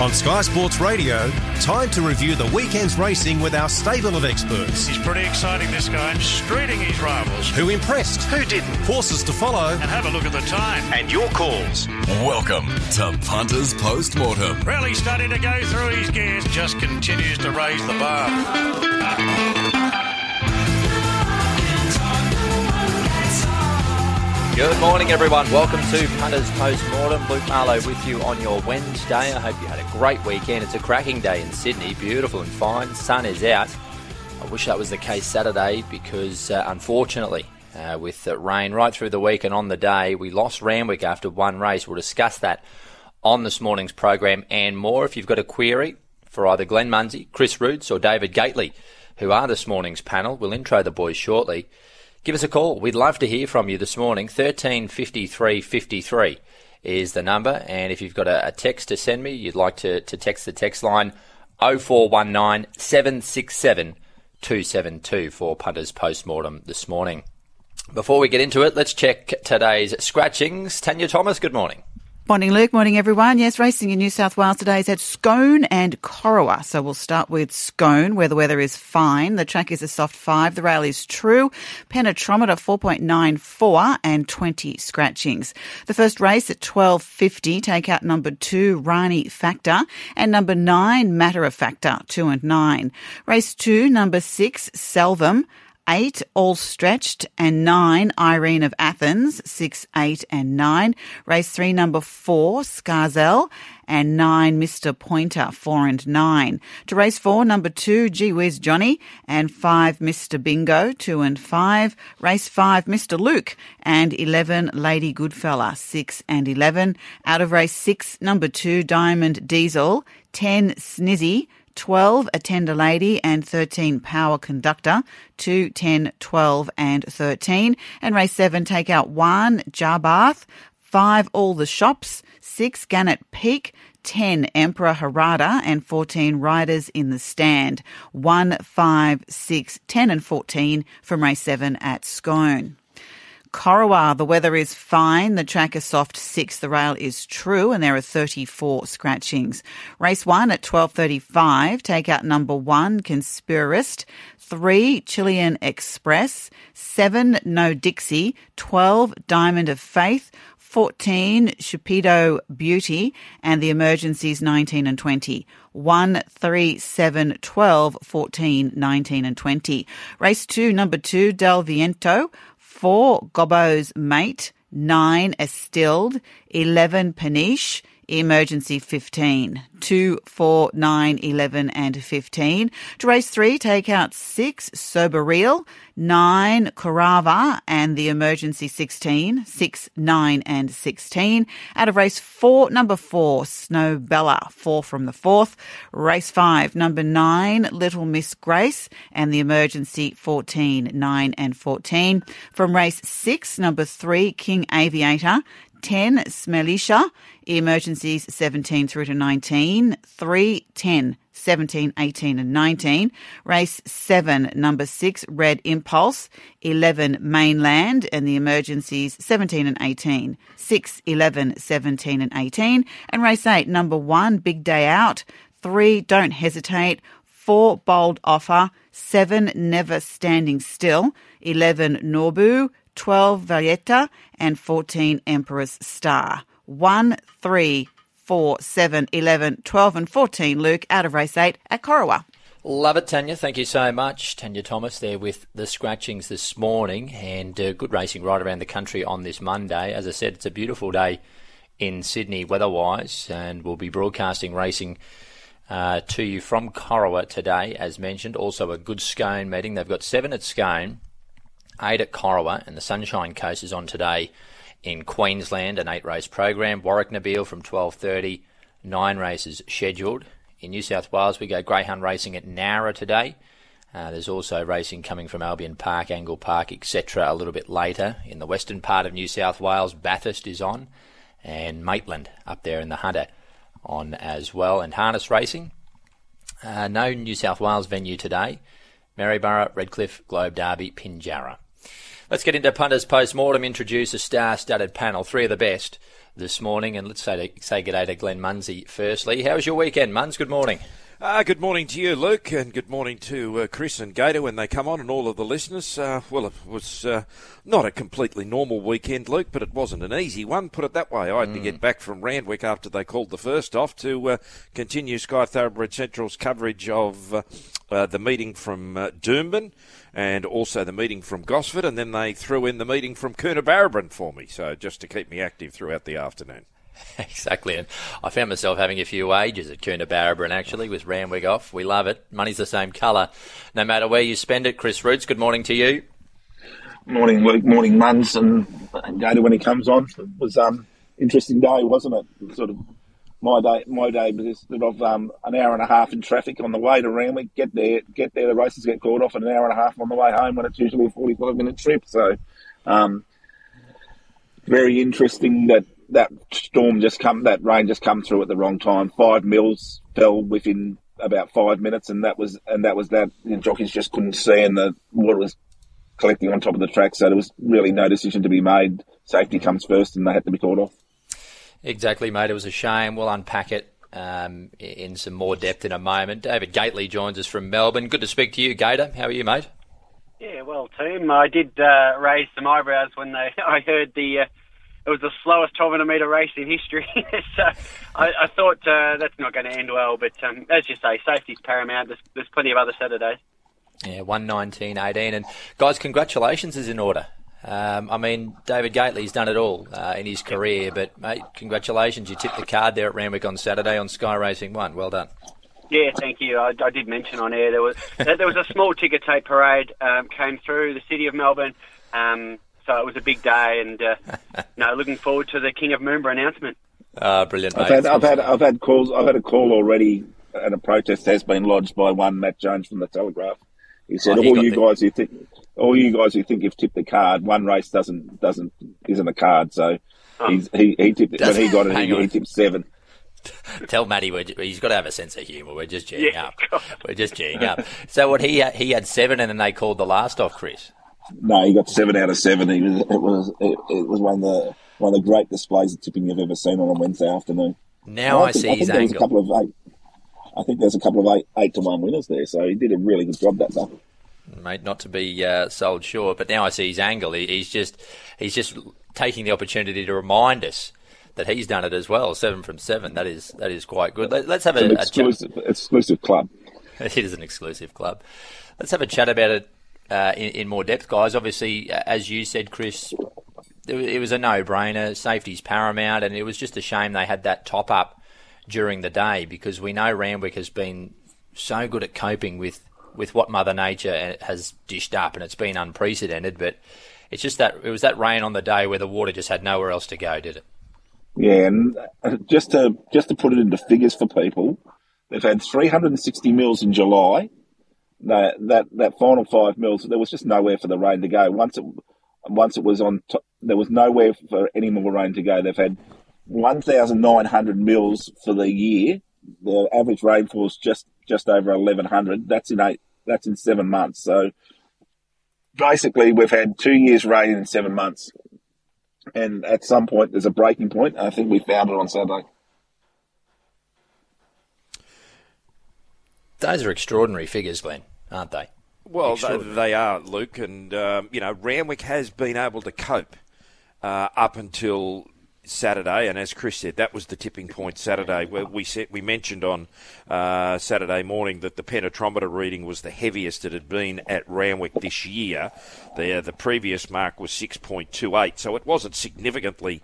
On Sky Sports Radio, time to review the weekend's racing with our stable of experts. He's pretty exciting, this guy, streeting his rivals. Who impressed? Who didn't? Horses to follow. And have a look at the time. And your calls. Welcome to Punters Postmortem. Really starting to go through his gears, just continues to raise the bar. Good morning, everyone. Welcome to Punters Postmortem. Luke Marlow with you on your Wednesday. I hope you had a great weekend. It's a cracking day in Sydney, beautiful and fine. Sun is out. I wish that was the case Saturday because, uh, unfortunately, uh, with rain right through the week and on the day, we lost Randwick after one race. We'll discuss that on this morning's program and more. If you've got a query for either Glenn Munsie, Chris Roots, or David Gately, who are this morning's panel, we'll intro the boys shortly. Give us a call. We'd love to hear from you this morning. Thirteen fifty three fifty three is the number. And if you've got a, a, text to send me, you'd like to, to text the text line 0419 767 272 for Punters Postmortem this morning. Before we get into it, let's check today's scratchings. Tanya Thomas, good morning. Morning, Luke. Morning, everyone. Yes, racing in New South Wales today is at Scone and Corowa. So we'll start with Scone, where the weather is fine. The track is a soft five. The rail is true. Penetrometer 4.94 and 20 scratchings. The first race at 12.50, take out number two, Rani Factor, and number nine, Matter of Factor, two and nine. Race two, number six, Selvum eight, all stretched, and nine, Irene of Athens, six, eight, and nine. Race three, number four, Scarzel, and nine, Mr. Pointer, four and nine. To race four, number two, Gee Whiz Johnny, and five, Mr. Bingo, two and five. Race five, Mr. Luke, and 11, Lady Goodfella, six and 11. Out of race six, number two, Diamond Diesel, 10, Snizzy, 12 a tender lady and 13 power conductor, 2, 10, 12 and 13. And race 7 take out 1 Jarbath, 5 all the shops, 6 Gannett Peak, 10 Emperor Harada and 14 riders in the stand. 1, 5, 6, 10 and 14 from race 7 at Scone. Corowa, the weather is fine. The track is soft six. The rail is true, and there are 34 scratchings. Race one at 12:35. Take out number one, Conspirist. Three, Chilean Express. Seven, No Dixie. Twelve, Diamond of Faith. 14, Shupido Beauty, and the emergencies 19 and 20. 1, 3, 7, 12, 14, 19 and 20. Race 2, number 2, Del Viento four. Gobbo's mate, nine Estilled, eleven Paniche, emergency 15. 2, 4, 9, 11 and 15. To race 3, take out 6 Sober Real, 9 Carava and the emergency 16. 6, 9 and 16. Out of race 4, number 4 Snow Bella, 4 from the 4th. Race 5, number 9 Little Miss Grace and the emergency 14, 9 and 14. From race 6, number 3 King Aviator, 10 Smelisha, emergencies 17 through to 19, 3, 10, 17, 18 and 19. Race 7, number 6 Red Impulse, 11 Mainland. And the emergencies 17 and 18, 6, 11, 17 and 18. And race 8, number 1 Big Day Out, 3 Don't Hesitate, 4 Bold Offer, 7 Never Standing Still, 11 Norbu, 12 Valletta, and 14 Emperor's Star. 1, 3, 4, 7, 11, 12, and 14, Luke, out of race 8 at Corowa. Love it, Tanya. Thank you so much. Tanya Thomas there with the scratchings this morning and uh, good racing right around the country on this Monday. As I said, it's a beautiful day in Sydney weather-wise and we'll be broadcasting racing uh, to you from Corowa today, as mentioned. Also a good Scone meeting. They've got seven at Scone eight at Corowa, and the Sunshine Coast is on today in Queensland, an eight race program. Warrnambool from 12.30, nine races scheduled. In New South Wales, we go greyhound racing at Nowra today. Uh, there's also racing coming from Albion Park, Angle Park, etc. a little bit later. In the western part of New South Wales, Bathurst is on, and Maitland up there in the Hunter on as well. And harness racing, uh, no New South Wales venue today. Maryborough, Redcliffe, Globe Derby, Pinjarra. Let's get into punters post mortem. Introduce a star-studded panel, three of the best this morning, and let's say say good day to Glenn Munsie firstly. How was your weekend, Muns? Good morning. Uh, good morning to you, Luke, and good morning to uh, Chris and Gator when they come on, and all of the listeners. Uh, well, it was uh, not a completely normal weekend, Luke, but it wasn't an easy one. Put it that way. I had mm. to get back from Randwick after they called the first off to uh, continue Sky Thoroughbred Central's coverage of uh, the meeting from Doomben and also the meeting from Gosford, and then they threw in the meeting from Coonabarabran for me, so just to keep me active throughout the afternoon. Exactly, and I found myself having a few ages at Coonabarabran actually with Randwick off. We love it. Money's the same colour, no matter where you spend it. Chris Roots, good morning to you. Morning, Luke. Morning, Muns, and, and Gator when he comes on. It was um interesting day, wasn't it? Sort of my day. My day consisted of um, an hour and a half in traffic on the way to Randwick. Get there, get there. The races get called off, and an hour and a half on the way home when it's usually a forty-five minute trip. So, um, very interesting that that storm just come, that rain just come through at the wrong time. Five mils fell within about five minutes, and that was and that was that. The jockeys just couldn't see, and the water was collecting on top of the track. So there was really no decision to be made. Safety comes first, and they had to be called off. Exactly, mate. It was a shame. We'll unpack it um, in some more depth in a moment. David Gately joins us from Melbourne. Good to speak to you, Gator. How are you, mate? Yeah, well, team. I did uh, raise some eyebrows when they I heard the uh, it was the slowest 1200 metre race in history. so I, I thought uh, that's not going to end well. But um, as you say, safety's paramount. There's, there's plenty of other Saturdays. Yeah, 119.18. And guys, congratulations is in order. Um, I mean, David Gately's done it all uh, in his career, but mate, congratulations! You tipped the card there at Randwick on Saturday on Sky Racing One. Well done. Yeah, thank you. I, I did mention on air there was there was a small ticker tape parade um, came through the city of Melbourne. Um, so it was a big day, and uh, no, looking forward to the King of Moomba announcement. Ah, brilliant! I've had, I've had, I've had calls. I've had a call already, and a protest has been lodged by one Matt Jones from the Telegraph. He said, oh, he "All you the... guys who think, all you guys who think you've tipped the card, one race doesn't doesn't isn't a card." So oh. he's, he he tipped it, when he got it. He, he, tipped seven. Tell Matty he's got to have a sense of humour. We're just geeing yeah, up. We're just geeing up. So what he he had seven, and then they called the last off, Chris. No, he got seven out of seven. He was, it was it, it, was one of the one of the great displays of tipping you've ever seen on a Wednesday afternoon. Now I, I think, see I his angle. A couple of eight, I think there's a couple of eight, eight to one winners there, so he did a really good job that day. Mate, not to be uh, sold short, but now I see his angle. He, he's just he's just taking the opportunity to remind us that he's done it as well. Seven from seven. That is that is quite good. Let, us have a, exclusive, a exclusive club. It is an exclusive club. Let's have a chat about it uh, in, in, more depth, guys. Obviously, as you said, Chris, it was a no-brainer. Safety's paramount, and it was just a shame they had that top up during the day because we know Randwick has been so good at coping with with what Mother Nature has dished up, and it's been unprecedented. But it's just that it was that rain on the day where the water just had nowhere else to go, did it? Yeah, and uh, just to just to put it into figures for people, they've had 360 mils in July, that that that final five mils, there was just nowhere for the rain to go. Once it once it was on, top, there was nowhere for any more rain to go. They've had 1,900 mils for the year. The average rainfall is just just over 1,100. That's in eight. That's in seven months. So basically, we've had two years rain in seven months, and at some point there's a breaking point. I think we found it on Saturday. Those are extraordinary figures, Glenn, aren't they? Well, they, are, Luke, and um, you know Randwick has been able to cope uh, up until Saturday, and as Chris said, that was the tipping point Saturday. Where we said we mentioned on uh, Saturday morning that the penetrometer reading was the heaviest it had been at Randwick this year. The the previous mark was six point two eight, so it wasn't significantly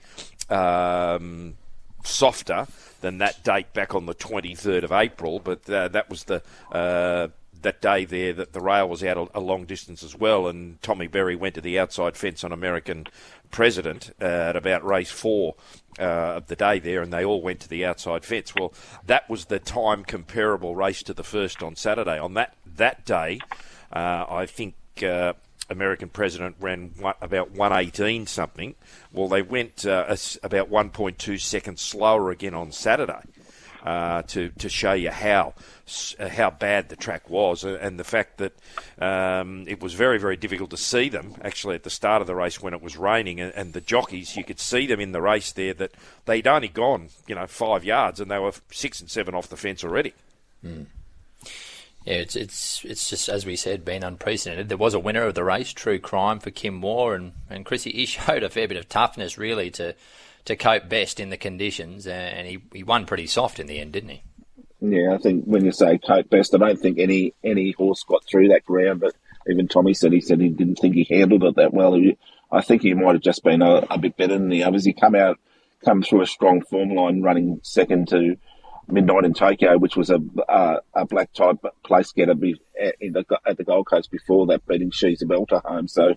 um, softer than that date back on the 23rd of April, but uh, that was the uh, that day there that the rail was out a, a, long distance as well, and Tommy Berry went to the outside fence on American President uh, at about race four uh, of the day there, and they all went to the outside fence. Well, that was the time comparable race to the first on Saturday. On that that day, uh, I think uh, American president ran one, about 118 something. Well, they went uh, about 1.2 seconds slower again on Saturday. Uh, to to show you how uh, how bad the track was, uh, and the fact that um, it was very very difficult to see them actually at the start of the race when it was raining, and, and the jockeys you could see them in the race there that they'd only gone you know five yards and they were six and seven off the fence already. Mm. Yeah, it's it's it's just as we said, been unprecedented. There was a winner of the race, True Crime for Kim Moore, and and Chrissy he showed a fair bit of toughness really to to cope best in the conditions, and he he won pretty soft in the end, didn't he? Yeah, I think when you say cope best, I don't think any any horse got through that ground. But even Tommy said he said he didn't think he handled it that well. He, I think he might have just been a, a bit better than the others. He come out, come through a strong form line, running second to Midnight in Tokyo, which was a a, a black type place getter the, at the Gold Coast before that, beating She's a Belter home. So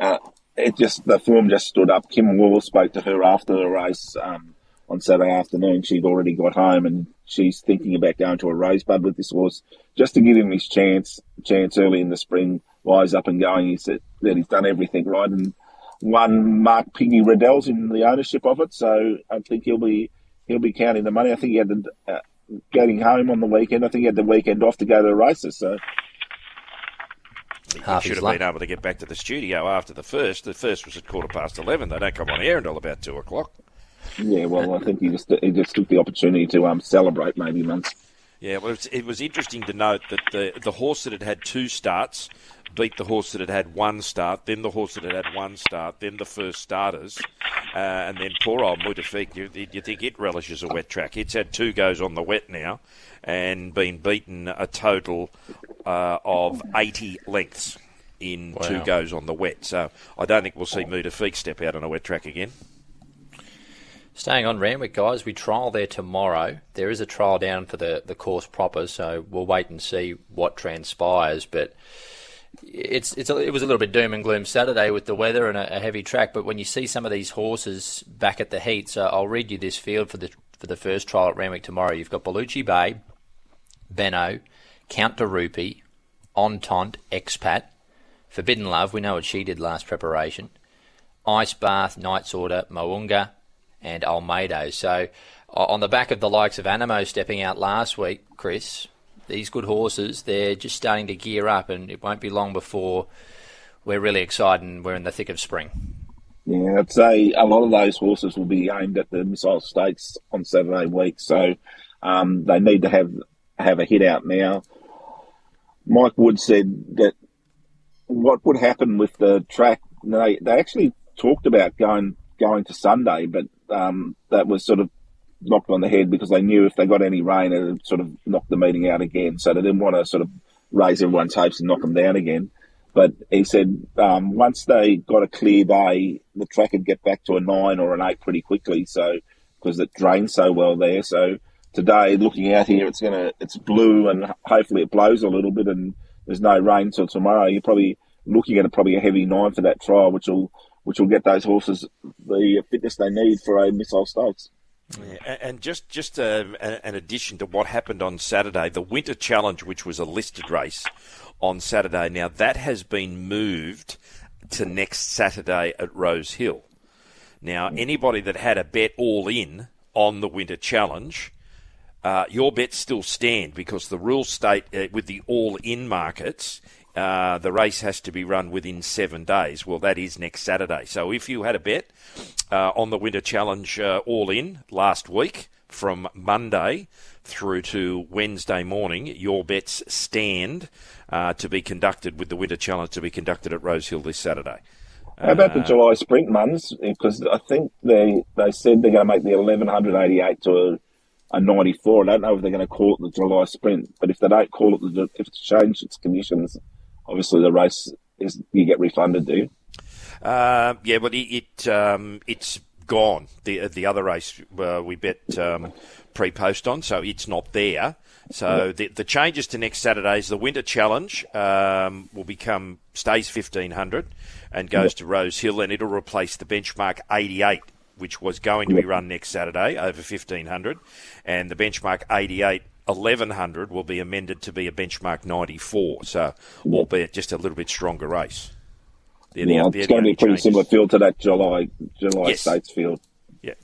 uh, it just the form just stood up. Kim Waugh spoke to her after the race um, on Saturday afternoon. She'd already got home and she's thinking about going to a rosebud with this horse just to give him his chance chance early in the spring. Wise up and going. He said that he's done everything right and. One Mark Piggy Riddell's in the ownership of it, so I think he'll be he'll be counting the money. I think he had the, uh, getting home on the weekend. I think he had the weekend off to go to the races. So he should have been able to get back to the studio after the first. The first was at quarter past eleven. They don't come on air until about two o'clock. Yeah, well, I think he just he just took the opportunity to um, celebrate maybe months. Yeah, well, it was interesting to note that the the horse that had had two starts beat the horse that had had one start, then the horse that had had one start, then the first starters, uh, and then poor old Mutafik. You, you think it relishes a wet track? It's had two goes on the wet now, and been beaten a total uh, of 80 lengths in wow. two goes on the wet. So I don't think we'll see Mutafik step out on a wet track again. Staying on Randwick, guys, we trial there tomorrow. There is a trial down for the, the course proper, so we'll wait and see what transpires. But it's it's it was a little bit doom and gloom Saturday with the weather and a, a, heavy track. But when you see some of these horses back at the heat, so uh, I'll read you this field for the for the first trial at Randwick tomorrow. You've got Bellucci Bay, Benno, Count de Rupee, Entente, Expat, Forbidden Love. We know what she did last preparation. Ice Bath, Knight's Order, Mounga, and Almeida. So uh, on the back of the likes of Anamoe stepping out last week, Chris, these good horses, they're just starting to gear up, and it won't be long before we're really excited and we're in the thick of spring. Yeah, I'd say a lot of those horses will be aimed at the Missile Stakes on Saturday week, so um, they need to have have a hit out now. Mike Wood said that what would happen with the track, they they actually talked about going going to Sunday, but um, that was sort of knocked on the head because they knew if they got any rain, it would sort of knock the meeting out again. So they didn't want to sort of raise everyone's hopes and knock them down again. But he said um, once they got a clear day, the track would get back to a nine or an eight pretty quickly. So because it drains so well there. So today, looking out here, it's gonna it's blue and hopefully it blows a little bit and there's no rain till tomorrow. You're probably looking at a, probably a heavy nine for that trial, which will which will get those horses the fitness they need for a missile stakes. Yeah, and just just uh, an addition to what happened on Saturday, the Winter Challenge, which was a listed race on Saturday, now that has been moved to next Saturday at Rose Hill. Now, anybody that had a bet all in on the Winter Challenge, uh, your bets still stand because the rules state uh, with the all in markets uh, the race has to be run within seven days. Well, that is next Saturday. So if you had a bet uh, on the Winter Challenge uh, all in last week from Monday through to Wednesday morning, your bets stand uh, to be conducted with the Winter Challenge to be conducted at Rose Hill this Saturday. How about the uh, July Sprint ones? Because I think they they said they're going to make the 1188 to a a 94. I don't know if they're going to call it the July Sprint, but if they don't call it the, if it's changed its conditions, obviously the race is you get refunded, do you? Uh, yeah, but it, it um, it's gone. The the other race uh, we bet um, pre post on, so it's not there. So the, the changes to next Saturday's the Winter Challenge um, will become stays fifteen hundred and goes to Rose Hill, and it'll replace the benchmark eighty eight, which was going to be run next Saturday over fifteen hundred, and the benchmark eighty eight 1100 will be amended to be a benchmark 94, so albeit just a little bit stronger race. They're yeah, the, it's going to be a pretty changes. similar field to that July July yes. States field. Yeah.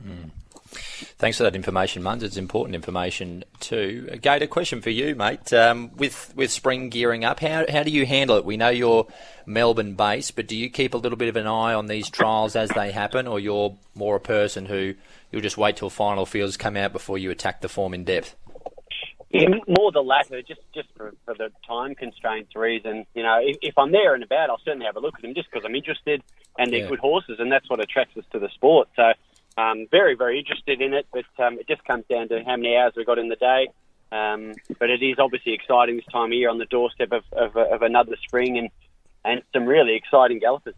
Mm. Thanks for that information, Muns. It's important information too. Gate, a question for you, mate. Um, with with spring gearing up, how how do you handle it? We know you're Melbourne based, but do you keep a little bit of an eye on these trials as they happen, or you're more a person who you'll just wait till final fields come out before you attack the form in depth? Yeah, more the latter, just just for, for the time constraints reason. You know, if, if I'm there and about, I'll certainly have a look at them just because I'm interested, and they're Yeah. good horses, and that's what attracts us to the sport. So, um, very very interested in it, but um, it just comes down to how many hours we've got in the day. Um, but it is obviously exciting this time of year on the doorstep of, of, of another spring, and and some really exciting gallopers.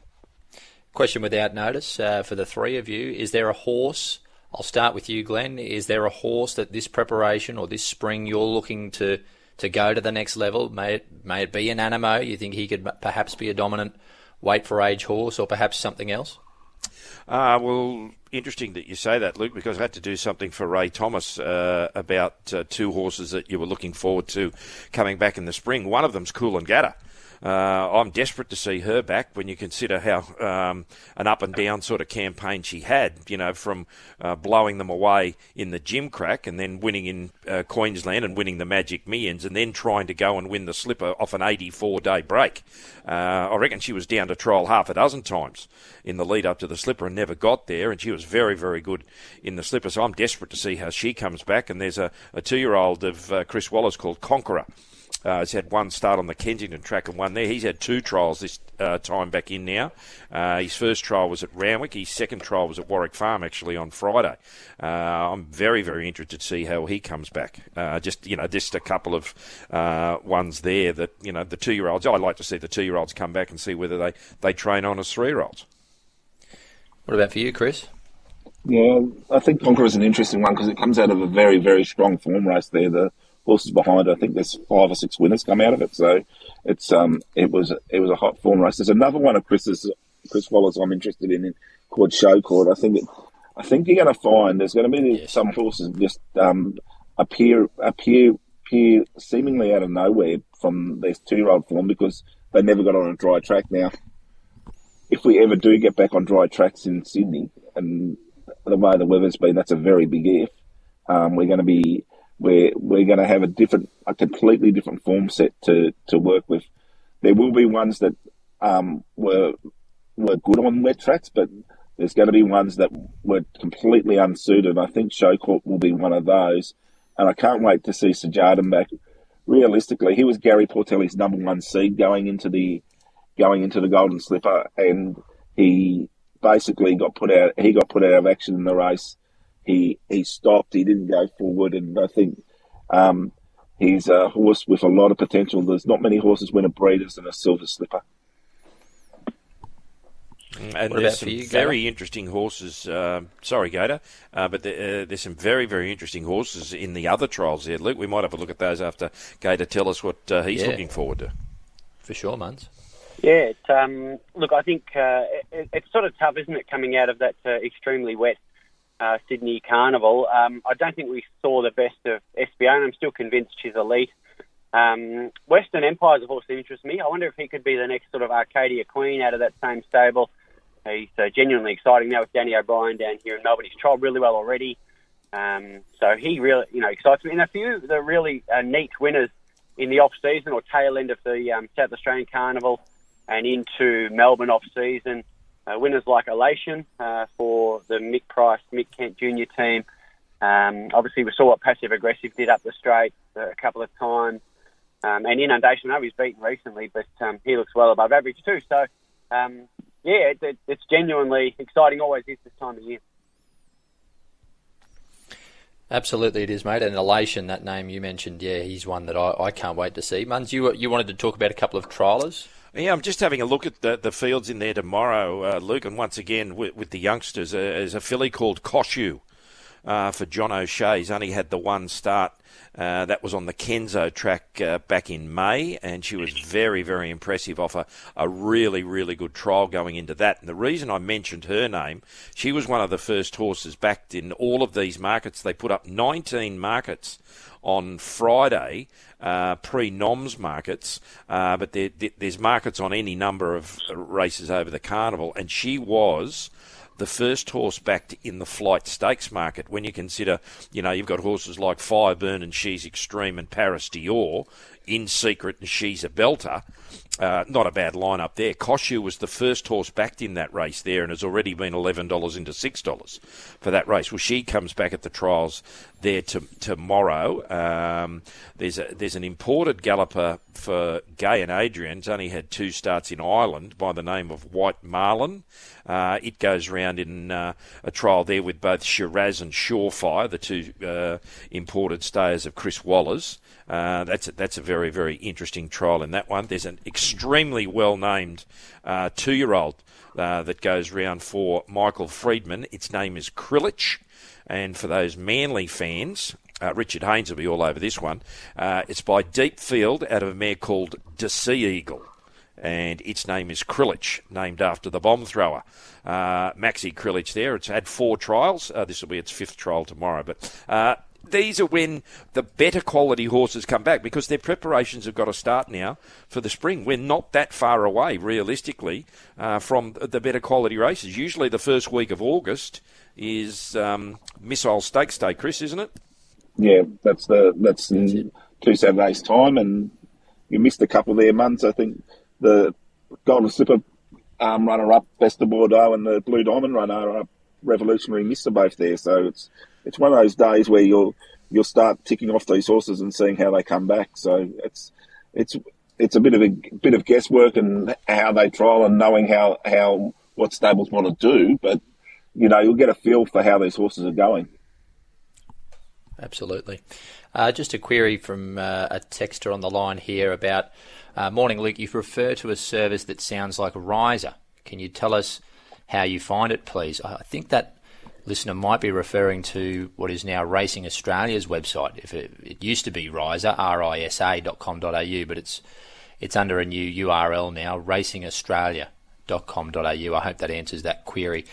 Question without notice uh, for the three of you: Is there a horse? I'll start with you, Glenn. Is there a horse that this preparation or this spring you're looking to to go to the next level? May it may it be an Anamoe? You think he could perhaps be a dominant weight for age horse, or perhaps something else? Uh, well, interesting that you say that, Luke, because I had to do something for Ray Thomas uh, about uh, two horses that you were looking forward to coming back in the spring. One of them's Cool and Uh, I'm desperate to see her back when you consider how um, an up and down sort of campaign she had, you know, from uh, blowing them away in the Gimcrack and then winning in uh, Queensland and winning the Magic Millions and then trying to go and win the slipper off an 84 day break. Uh, I reckon she was down to trial half a dozen times in the lead up to the slipper and never got there, and she was very, very good in the slipper. So I'm desperate to see how she comes back. And there's a, a two year old of uh, Chris Waller called Conqueror. Uh, he's had one start on the Kensington track and one there. He's had two trials this uh, time back in now. Uh, his first trial was at Randwick. His second trial was at Warwick Farm actually on Friday. Uh, I'm very, very interested to see how he comes back. Uh, just you know, just a couple of uh, ones there that you know the two year olds. I'd like to see the two year olds come back and see whether they they train on as three year olds. What about for you, Chris? Yeah, I think Conqueror is an interesting one because it comes out of a very, very strong form race there. The horses behind, I think there's five or six winners come out of it. So it's um, it was it was a hot form race. There's another one of Chris's Chris Waller I'm interested in, called Show Court. I think it, I think you're going to find there's going to be some horses just um, appear appear appear seemingly out of nowhere from their two year old form because they never got on a dry track. Now, if we ever do get back on dry tracks in Sydney, and the way the weather's been, that's a very big if. Um, we're going to be we're we're going to have a different, a completely different form set to to work with. There will be ones that um, were were good on wet tracks, but there's going to be ones that were completely unsuited. I think Showcourt will be one of those, and I can't wait to see Sejardan back. Realistically, he was Gary Portelli's number one seed going into the going into the Golden Slipper, and he basically got put out. He got put out of action in the race. He he stopped. He didn't go forward, and I think um, he's a horse with a lot of potential. There's not many horses win a Breeders' and a Silver Slipper. And What there's for some you, very interesting horses. Uh, sorry, Gator, uh, but there, uh, there's some very, very interesting horses in the other trials there. Luke, we might have a look at those after Gator tell us what uh, he's Yeah. looking forward to. For sure, Muns. Yeah, it, um, look, I think uh, it, it's sort of tough, isn't it, coming out of that uh, extremely wet uh, Sydney Carnival. Um, I don't think we saw the best of SBO, and I'm still convinced she's elite. Um, Western Empire's a horse that interests me. I wonder if he could be the next sort of Arcadia Queen out of that same stable. He's uh, genuinely exciting now with Danny O'Brien down here in Melbourne. He's trialled really well already. Um, so he really, you know, excites me. And a few of the really uh, neat winners in the off season or tail end of the um, South Australian Carnival and into Melbourne off season. Uh, winners like Elation uh, for the Mick Price, Mick Kent Junior team. Um, obviously, we saw what Passive Aggressive did up the straight uh, a couple of times. Um, and Inundation, I know he's beaten recently, but um, he looks well above average too. So, um, yeah, it, it, it's genuinely exciting. Always is this time of year. Absolutely, it is, mate. And Elation, that name you mentioned, yeah, he's one that I, I can't wait to see. Muns, you you wanted to talk about a couple of trialers. Yeah, I'm just having a look at the, the fields in there tomorrow, uh, Luke, and once again with, with the youngsters, uh, there's a filly called Koshu uh, for John O'Shea. He's only had the one start. Uh, that was on the Kenzo track uh, back in May, and she was very, very impressive off a, a really, really good trial going into that. And the reason I mentioned her name, she was one of the first horses backed in all of these markets. They put up 19 markets on Friday, uh, pre-noms markets, uh, but there- there's markets on any number of races over the carnival, and she was the first horse backed in the flight stakes market. When you consider, you know, you've got horses like Fireburn and She's Extreme and Paris Dior, in secret and She's a Belter. Uh, not a bad line up there. Koshu was the first horse backed in that race there and has already been $11 into $6 for that race. Well, she comes back at the trials there to, tomorrow. Um, there's, a, there's an imported galloper for Gai and Adrian. It's only had two starts in Ireland by the name of White Marlin. Uh, it goes round in uh, a trial there with both Shiraz and Surefire, the two uh, imported stayers of Chris Waller's. Uh, that's a, that's a very very very interesting trial in that one. There's an extremely well named uh, two year old uh, that goes round for Michael Freedman. Its name is Krilich, and for those Manly fans. Uh, Richard Haynes will be all over this one. Uh, it's by Deep Field out of a mare called De Sea Eagle and its name is Krilich, named after the bomb thrower. Uh, Maxi Krilich there. It's had four trials. Uh, this will be its fifth trial tomorrow. But uh, these are when the better quality horses come back because their preparations have got to start now for the spring. We're not that far away, realistically, uh, from the better quality races. Usually, the first week of August is um, Missile Stakes Day, Chris, isn't it? Yeah, that's the that's in two Saturdays' time, and you missed a couple there, Muns. I think the Golden Slipper um, runner-up, Best of Bordeaux, and the Blue Diamond runner-up, Revolutionary Mister, both there. So it's it's one of those days where you'll you'll start ticking off these horses and seeing how they come back. So it's it's it's a bit of a bit of guesswork and how they trial and knowing how how what stables want to do, but you know you'll get a feel for how these horses are going. Absolutely. Uh, just a query from uh, a texter on the line here about uh, morning, Luke. You've referred to a service that sounds like riser. Can you tell us how you find it, please? I think that listener might be referring to what is now Racing Australia's website. If it, it used to be Risa, R-I-S-A.com.au, but it's it's under a new URL now, racingaustralia.com.au. I hope that answers that query.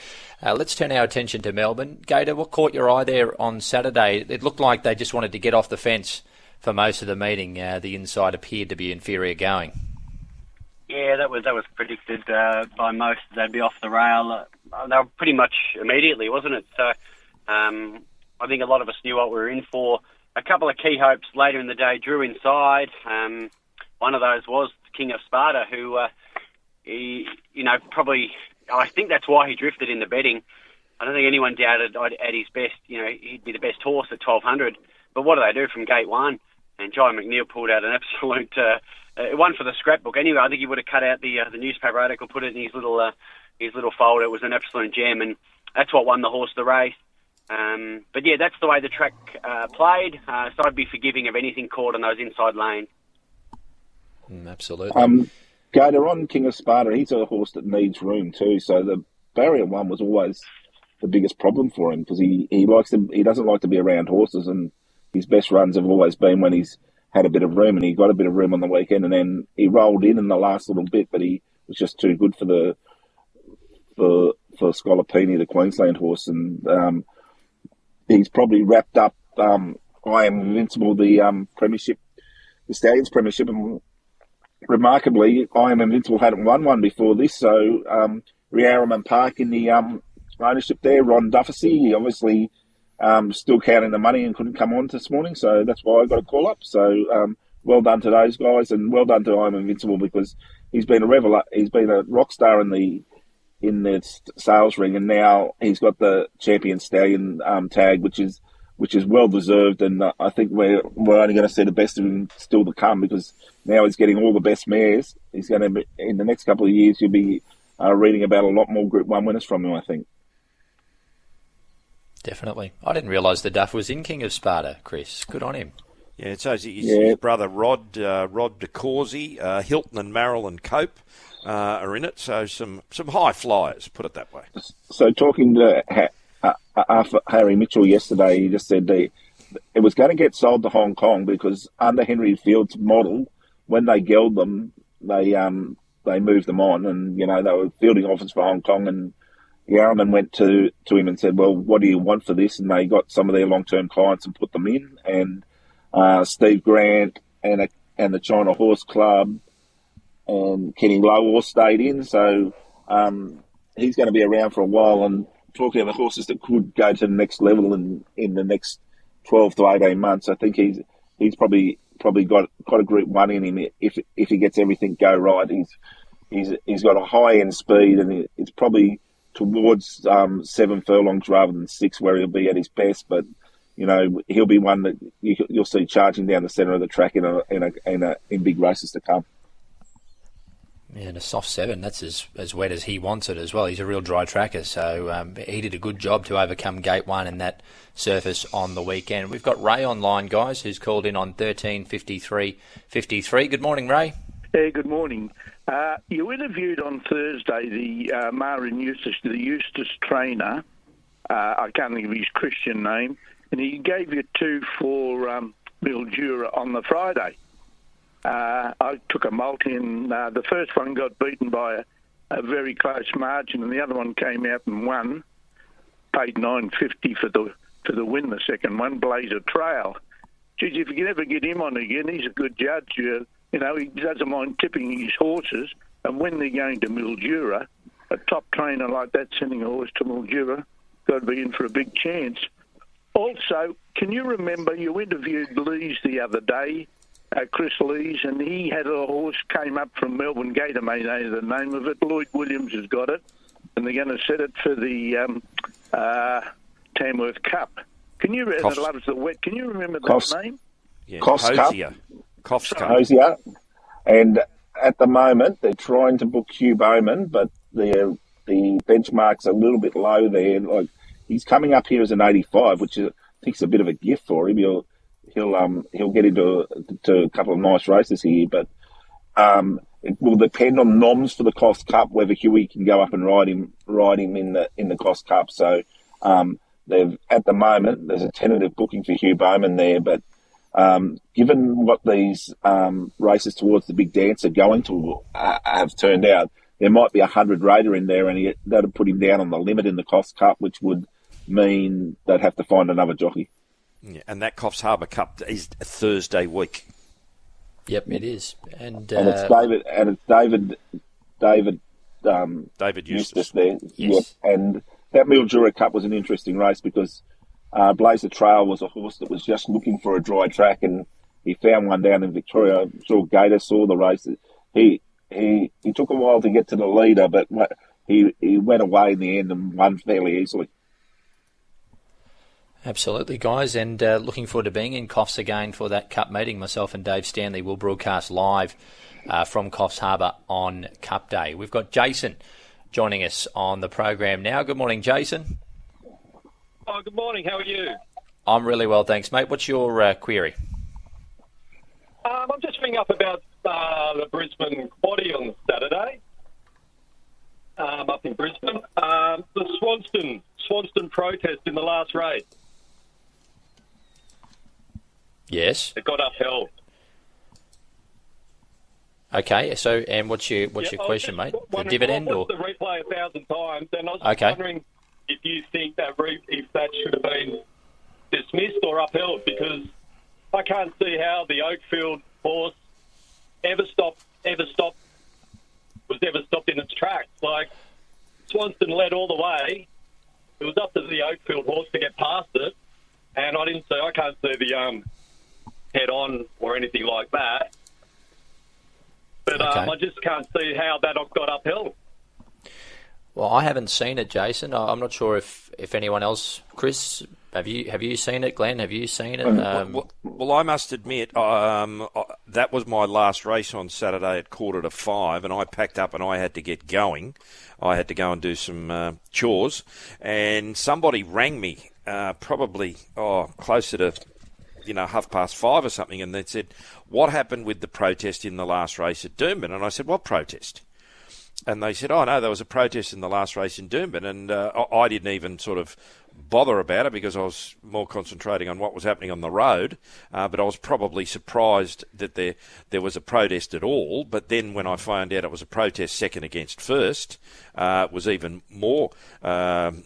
Uh, let's turn our attention to Melbourne. Gator, what caught your eye there on Saturday? It looked like they just wanted to get off the fence for most of the meeting. Uh, the inside appeared to be inferior going. Yeah, that was that was predicted uh, by most. They'd be off the rail. Uh, they were pretty much immediately, wasn't it? So um, I think a lot of us knew what we were in for. A couple of key hopes later in the day drew inside. Um, one of those was King of Sparta, who uh, he, you know, probably I think that's why he drifted in the betting. I don't think anyone doubted at his best. You know, he'd be the best horse at 1200. But what do they do from gate one? And Jye McNeil pulled out an absolute uh, uh, one for the scrapbook. Anyway, I think he would have cut out the uh, the newspaper article, put it in his little uh, his little folder. It was an absolute gem, and that's what won the horse the race. Um, but yeah, that's the way the track uh, played. Uh, so I'd be forgiving of anything caught on those inside lanes. Mm, absolutely. Um, Gator on King of Sparta, he's a horse that needs room too. So the barrier one was always the biggest problem for him because he, he likes to he doesn't like to be around horses, and his best runs have always been when he's had a bit of room, and he got a bit of room on the weekend, and then he rolled in in the last little bit, but he was just too good for the for for Scolopini, the Queensland horse, and um, he's probably wrapped up. Um, I am invincible, the um, premiership, the Stallions premiership, and remarkably, I am invincible hadn't won one before this. So um, Yarraman Park in the um, ownership there, Ron Dufficy, he obviously um, still counting the money and couldn't come on this morning, so that's why I got a call up. So um, well done to those guys, and well done to I'm Invincible because he's been a reveler. He's been a rock star in the in the sales ring, and now he's got the champion stallion um, tag, which is which is well deserved. And uh, I think we're we're only going to see the best of him still to come because now he's getting all the best mares. He's going to be, in the next couple of years. You'll be uh, reading about a lot more Group One winners from him. I think. Definitely. I didn't realise the Duff was in King of Sparta, Chris. Good on him. Yeah, so his, yeah. his brother Rod, uh, Rod DeCourcy, uh, Hilton and Merrill and Cope uh, are in it. So some, some high flyers, put it that way. So talking to ha- uh, Harry Mitchell yesterday, he just said they, it was going to get sold to Hong Kong because under Henry Field's model, when they gelled them, they um they moved them on, and you know they were fielding offers for Hong Kong, and Yarraman went to, to him and said, "Well, what do you want for this?" And they got some of their long term clients and put them in. And uh, Steve Grant and a, and the China Horse Club and Kenny Lowe all stayed in. So um, he's going to be around for a while. And talking about the horses that could go to the next level in in the next twelve to eighteen months. I think he's he's probably probably got got a Group One in him if if he gets everything go right. He's he's he's got a high end speed and it's probably towards um, seven furlongs rather than six where he'll be at his best. But you know he'll be one that you, will see charging down the centre of the track in a, in a, in, a, in big races to come. Yeah, and a soft seven, that's as, as wet as he wants it as well. He's a real dry tracker, so um, he did a good job to overcome gate one and that surface on the weekend. We've got Ray online, guys, who's called in on 1353 Good morning, Ray. Yeah, good morning. Uh, you interviewed on Thursday the uh, Marin Eustace, the Eustace trainer. Uh, I can't think of his Christian name, and he gave you two for um, Mildura on the Friday. Uh, I took a multi, and uh, the first one got beaten by a, a, very close margin, and the other one came out and won. Paid nine fifty for the for the win. The second one, Blazer Trail. Geez, if you can ever get him on again, he's a good judge. You know, he doesn't mind tipping his horses, and when they're going to Mildura, a top trainer like that sending a horse to Mildura, got to be in for a big chance. Also, can you remember you interviewed Lees the other day uh, Chris Lees, and he had a horse came up from Melbourne Gate. I may know the name of it. Lloyd Williams has got it, and they're going to set it for the um, uh, Tamworth Cup. Can you? Coffs. loves the wet. Can you remember that Coffs. name? Yeah, Hosier. Cup. Hosier. And at the moment, they're trying to book Hugh Bowman, but the the benchmark's a little bit low there. Like he's coming up here as an 85, which is, I think is a bit of a gift for him. He'll he'll um he'll get into to a couple of nice races here, but um it will depend on noms for the Coffs Cup whether Huey can go up and ride him ride him in the in the Coffs Cup. So um they've at the moment there's a tentative booking for Hugh Bowman there, but um, given what these um, races towards the big dance are going to uh, have turned out, there might be a hundred raider in there, and he, that'd put him down on the limit in the Coffs Cup, which would mean they'd have to find another jockey. Yeah, and that Coffs Harbour Cup is Thursday week. Yep, it is, and, uh, it's David and it's David David um, David Eustace, Eustace there. Yes. Yep. and that Mildura Cup was an interesting race because uh, Blazer Trail was a horse that was just looking for a dry track, and he found one down in Victoria. I'm sure Gator saw the race. He he he took a while to get to the leader, but he he went away in the end and won fairly easily. Absolutely, guys, and uh, looking forward to being in Coffs again for that Cup meeting. Myself and Dave Stanley will broadcast live uh, from Coffs Harbour on Cup Day. We've got Jason joining us on the program now. Good morning, Jason. Oh, good morning. How are you? I'm really well, thanks, mate. What's your uh, query? Um, I'm just ringing up about uh, the Brisbane Quaddy on Saturday. Um, up in Brisbane, um, the Swanston Swanston protest in the last race. Yes. It got upheld. Okay, so and what's your what's yeah, your question, mate? The dividend or the replay a thousand times, and I was okay. wondering if you think that re- if that should have been dismissed or upheld because I can't see how the Oakfield horse ever stopped ever stopped was ever stopped in its tracks. Like Swanston led all the way. It was up to the Oakfield horse to get past it, and I didn't see. I can't see the um head on or anything like that. But um, okay. um, I just can't see how that got upheld. Well, I haven't seen it, Jason. I'm not sure if, if anyone else, Chris, have you have you seen it, Glenn? Have you seen it? Um, well, well, I must admit, um, that was my last race on Saturday at quarter to five, and I packed up and I had to get going. I had to go and do some uh, chores, and somebody rang me, uh, probably oh closer to you know, half past five or something, and they said, What happened with the protest in the last race at Doomben? And I said, What protest? And they said, Oh, no, there was a protest in the last race in Doomben. And uh, I didn't even sort of bother about it because I was more concentrating on what was happening on the road. Uh, but I was probably surprised that there there was a protest at all. But then when I found out it was a protest second against first, uh, it was even more. Um,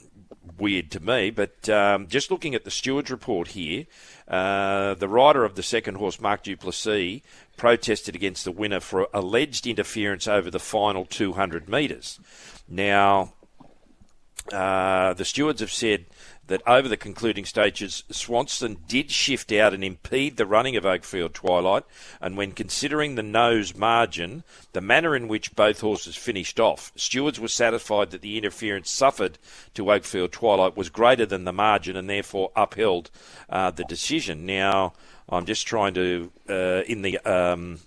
weird to me, but um, just looking at the steward's report here, uh, the rider of the second horse, Mark Duplessis, protested against the winner for alleged interference over the final 200 metres. Now, uh, the stewards have said that over the concluding stages, Swanston did shift out and impede the running of Oakfield Twilight. And when considering the nose margin, the manner in which both horses finished off, stewards were satisfied that the interference suffered to Oakfield Twilight was greater than the margin and therefore upheld uh, the decision. Now, I'm just trying to, uh, in the um,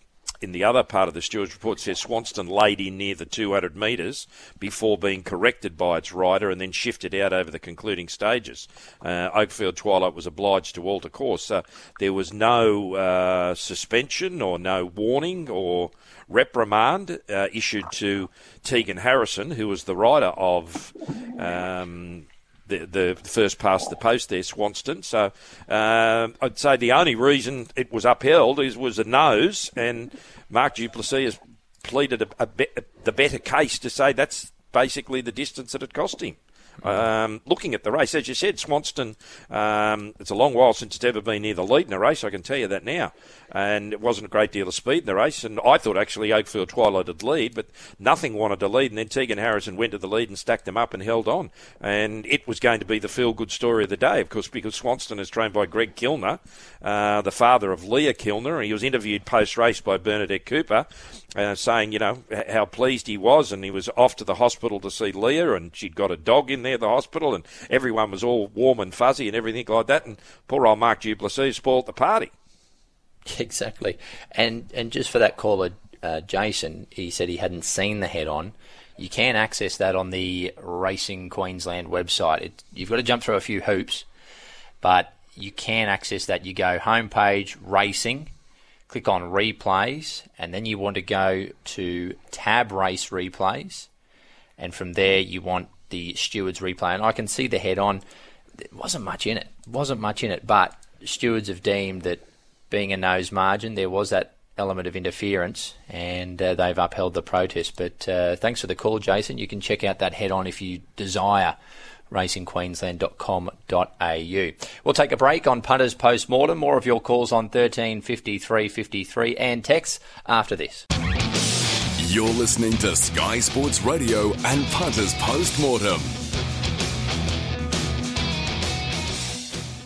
in the other part of the stewards report says Swanston laid in near the 200 metres before being corrected by its rider and then shifted out over the concluding stages. Uh, Oakfield Twilight was obliged to alter course. There was no uh, suspension or no warning or reprimand uh, issued to Tegan Harrison, who was the rider of. Um, the, the first past the post there, Swanston. So um, I'd say the only reason it was upheld is was a nose, and Mark Du Plessis has pleaded a, a be, the better case to say that's basically the distance that it cost him. Um, looking at the race, as you said, Swanston, um, it's a long while since it's ever been near the lead in a race, I can tell you that now. And it wasn't a great deal of speed in the race. And I thought actually Oakfield Twilight would lead, but nothing wanted to lead. And then Tegan Harrison went to the lead and stacked them up and held on. And it was going to be the feel good story of the day, of course, because Swanston is trained by Greg Kilner, uh, the father of Leah Kilner. He was interviewed post race by Bernadette Cooper. Uh, saying, you know, how pleased he was, and he was off to the hospital to see Leah, and she'd got a dog in there the hospital, and everyone was all warm and fuzzy and everything like that. And poor old Mark Du Plessis spoilt the party. Exactly, and and just for that caller, uh, Jason, he said he hadn't seen the head on. You can access that on the Racing Queensland website. It, you've got to jump through a few hoops, but you can access that. You go homepage racing, click on replays, and then you want to go to tab race replays, and from there you want the stewards replay. And I can see the head on. There wasn't much in it. Wasn't much in it, but stewards have deemed that being a nose margin, there was that element of interference, and uh, they've upheld the protest. But uh, thanks for the call, Jason. You can check out that head on if you desire. RacingQueensland.com.au. We'll take a break on punters post mortem. More of your calls on 13 53 53 and texts after this. You're listening to Sky Sports Radio and punters post mortem.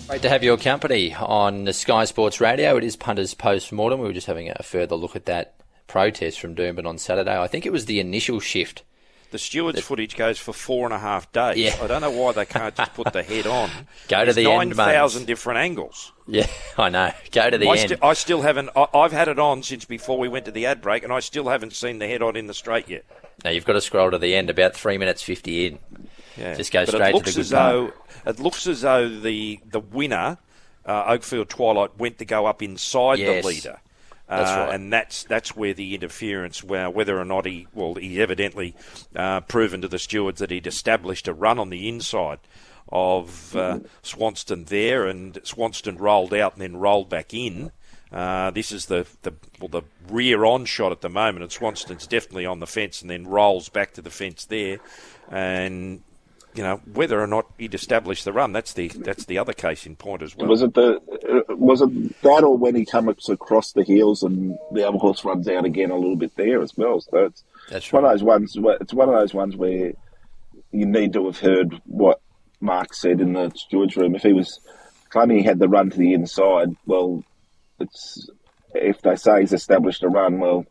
Great to have your company on Sky Sports Radio. It is Punters Post Mortem. We were just having a further look at that protest from Doomben on Saturday. I think it was the initial shift. The stewards' footage goes for four and a half days. Yeah. I don't know why they can't just put the head on. Go to There's the end, 9,000 different angles. Yeah, I know. Go to the I, end. sti- I still haven't. I, I've had it on since before we went to the ad break, and I still haven't seen the head on in the straight yet. now you've got to scroll to the end, about three minutes fifty in. Yeah. Just go but straight it to looks the as though it looks as though the the winner, uh, Oakfield Twilight, went to go up inside Yes. the leader. That's Uh, right. and that's that's where the interference. Well, whether or not he, well, he evidently uh, proven to the stewards that he'd established a run on the inside of uh, Swanston there, and Swanston rolled out and then rolled back in. Uh, this is the, the well the rear on shot at the moment, and Swanston's definitely on the fence and then rolls back to the fence there, and you know whether or not he'd established the run. That's the that's the other case in point as well. Was it the uh, was it that or when he comes across the heels and the other horse runs out again a little bit there as well? So it's That's one right. of those ones. Where, it's one of those ones where you need to have heard what Mark said in the stewards room. If he was claiming he had the run to the inside, well, it's if they say he's established a run, well,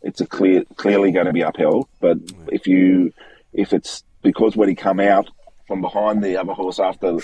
it's a clear clearly going to be upheld. But if you if it's because when he come out from behind the other horse after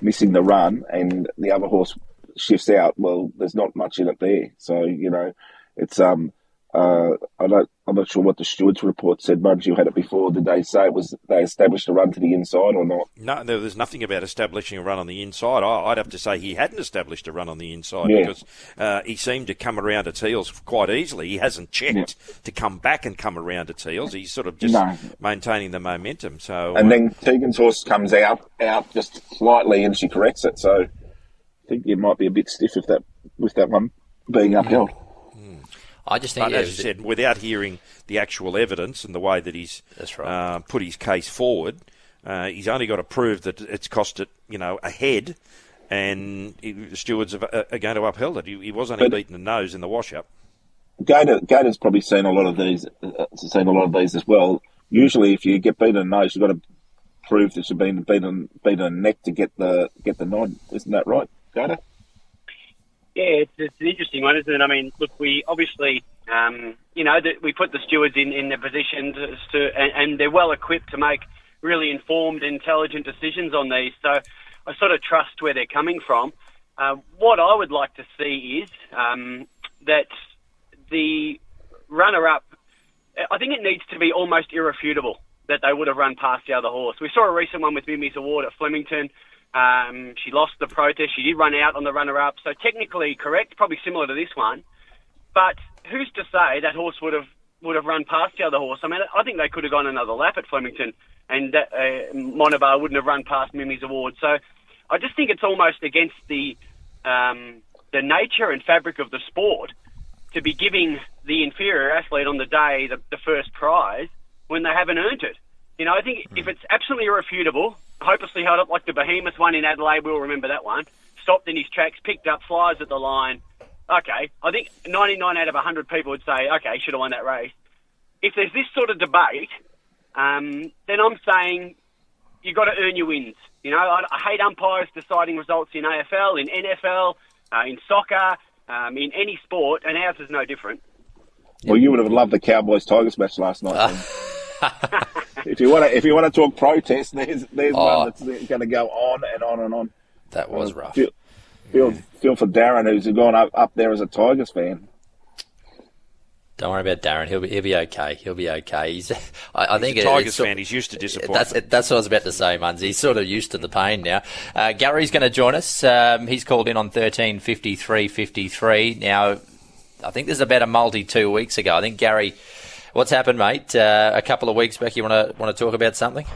missing the run and the other horse shifts out, well, there's not much in it there. So you know, it's um. Uh, I don't, I'm not sure what the stewards report said. Muggs, you had it before. Did they say it was they established a run to the inside or not? No, there was nothing about establishing a run on the inside. I, I'd have to say he hadn't established a run on the inside Yeah. because uh, he seemed to come around its heels quite easily. He hasn't checked to come back and come around its heels. He's sort of just No. maintaining the momentum. So And uh, then Tegan's horse comes out out just slightly, and she corrects it. So I think it might be a bit stiff if that with that one being upheld. I just think But yeah, as you said, without hearing the actual evidence and the way that he's That's right. uh, put his case forward, uh, he's only got to prove that it's cost it, you know, a head, and he, the stewards have, uh, are going to uphold it. He, he was only But- beaten a nose in the wash-up. Gator, Gator's probably seen a lot of these, uh, seen a lot of these as well. Usually, if you get beaten in the nose, you've got to prove that you've been beaten beaten a neck to get the get the nod. Isn't that right, Gator? Yeah, it's, it's an interesting one, isn't it? I mean, look, we obviously, um, you know, we put the stewards in, in their positions to, and, and they're well equipped to make really informed, intelligent decisions on these. So I sort of trust where they're coming from. Uh, what I would like to see is um, that the runner-up, I think it needs to be almost irrefutable that they would have run past the other horse. We saw a recent one with Mimi's Award at Flemington. Um, she lost the protest. She did run out on the runner-up, so technically correct, probably similar to this one. But who's to say that horse would have would have run past the other horse? I mean, I think they could have gone another lap at Flemington, and that, uh, Monabar wouldn't have run past Mimi's Award. So I just think it's almost against the um, the nature and fabric of the sport to be giving the inferior athlete on the day the, the first prize when they haven't earned it. You know, I think if it's absolutely irrefutable, hopelessly held up like the behemoth one in Adelaide, we'll remember that one. Stopped in his tracks, picked up, flies at the line. Okay, I think 99 out of 100 people would say, okay, should have won that race. If there's this sort of debate, um, then I'm saying you've got to earn your wins. You know, I, I hate umpires deciding results in AFL, in NFL, uh, in soccer, um, in any sport, and ours is no different. Well, you would have loved the Cowboys Tigers match last night. if you want to, if you want to talk protest, there's there's Oh. one that's going to go on and on and on. That was rough. Feel, feel, feel for Darren, who's gone up, up there as a Tigers fan. Don't worry about Darren. He'll be he'll be okay. He'll be okay. He's. I, I think a Tigers it's fan. He's used to disappointment. That's that's what I was about to say, Muns. He's sort of used to the pain now. Uh, Gary's going to join us. Um, he's called in on thirteen fifty three fifty three. Now, I think this is about a multi two weeks ago. I think Gary, what's happened, mate? Uh, a couple of weeks back, you want to want to talk about something?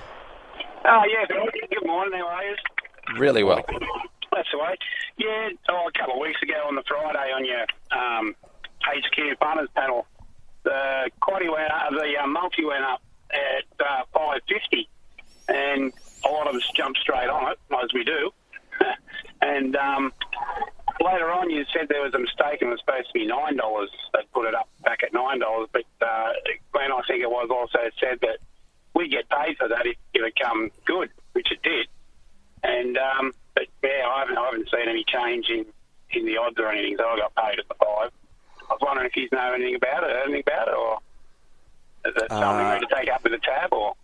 Oh, yeah. Good, morning. How are you? Really well. That's the way. Yeah, oh, a couple of weeks ago on the Friday on your um, HQ punters panel, the quaddy went up, the uh, multi went up at uh, 550, and a lot of us jumped straight on it, as we do. and um, later on, you said there was a mistake and it was supposed to be nine dollars. They put it up back at nine dollars, but uh, Glenn, I think it was also said that we get paid for that if it become good, which it did. And um, but yeah, I haven't, I haven't seen any change in, in the odds or anything. So I got paid at the five. I was wondering if you know anything about it, anything about it, or is it something Uh, we need to take up with the tab, or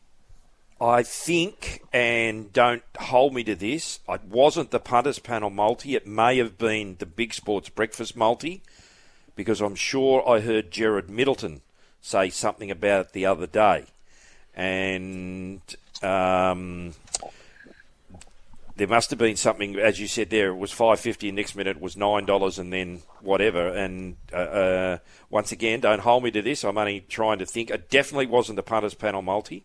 I think, and don't hold me to this, it wasn't the punters panel multi. It may have been the Big Sports Breakfast multi, because I'm sure I heard Jared Middleton say something about it the other day. And um, there must have been something, as you said there, it was five fifty, and next minute it was nine dollars, and then whatever. And uh, uh, once again, don't hold me to this. I'm only trying to think. It definitely wasn't the punters panel multi.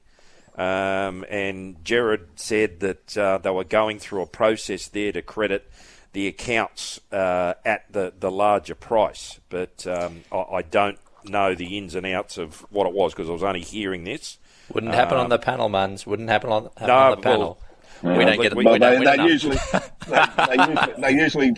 Um, and Jared said that uh, they were going through a process there to credit the accounts uh, at the, the larger price. But um, I, I don't know the ins and outs of what it was because I was only hearing this. Wouldn't happen Um, on the panel, Muns. Wouldn't happen on, happen No, on the well, panel. Yeah, we don't get. We but don't they, they usually they, they usually they usually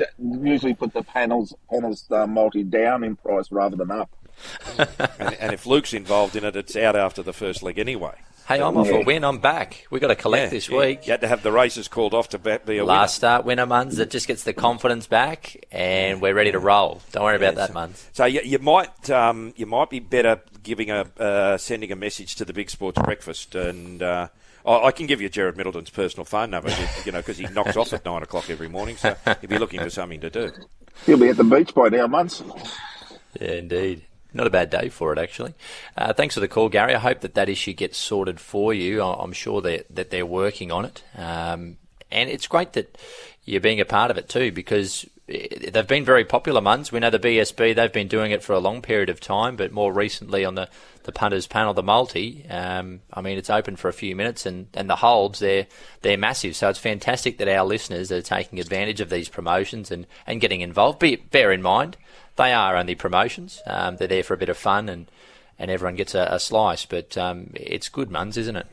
usually put the panels panels uh, multi down in price rather than up. and, and if Luke's involved in it, it's out after the first leg anyway. Hey, I'm off Yeah. a win. I'm back. We've got to collect Yeah, this yeah. week. You had to have the races called off to be be a Last start winner, Muns. It just gets the confidence back, and we're ready to roll. Don't worry about Yeah, that, Muns. So you, you might um, you might be better giving a uh, sending a message to the Big Sports Breakfast, and uh, I I can give you Jared Middleton's personal phone number, you know, because he knocks off at nine o'clock every morning. So he'd be looking for something to do. He'll be at the beach by now, Muns. Yeah, indeed. Not a bad day for it, actually. Uh, thanks for the call, Gary. I hope that that issue gets sorted for you. I'm sure that, that they're working on it. Um, and it's great that you're being a part of it too, because they've been very popular Muns. We know the BSB, they've been doing it for a long period of time, but more recently on the, the punters panel, the multi, um, I mean, it's open for a few minutes and, and the holds, they're, they're massive. So it's fantastic that our listeners are taking advantage of these promotions and, and getting involved. Be, bear in mind, they are only promotions. Um, they're there for a bit of fun and, and everyone gets a, a slice. But um, it's good, Muns, isn't it?